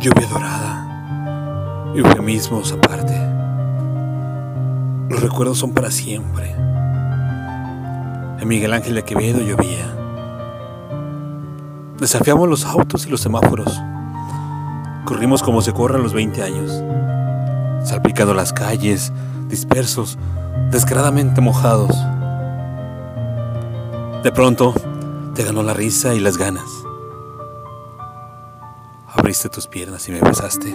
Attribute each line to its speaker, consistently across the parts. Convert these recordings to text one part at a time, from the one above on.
Speaker 1: Lluvia dorada, eufemismos aparte. Los recuerdos son para siempre. En Miguel Ángel de Quevedo llovía. Desafiamos los autos y los semáforos. Corrimos como se corre a los 20 años. Salpicando las calles, dispersos, descaradamente mojados. De pronto, te ganó la risa y las ganas. Abriste tus piernas y me besaste.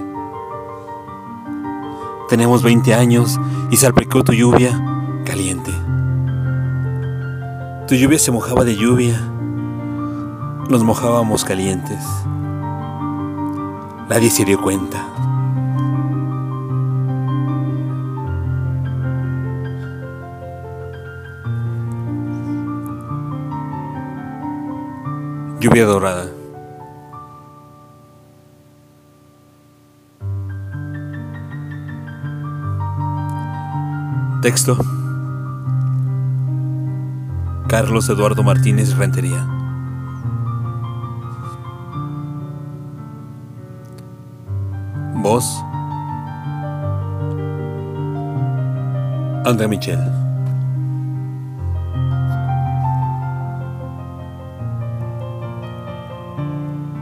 Speaker 1: Tenemos 20 años y salpicó tu lluvia caliente. Tu lluvia se mojaba de lluvia. Nos mojábamos calientes. Nadie se dio cuenta. Lluvia dorada. Texto. Carlos Eduardo Martínez Rentería. Voz. André Michel.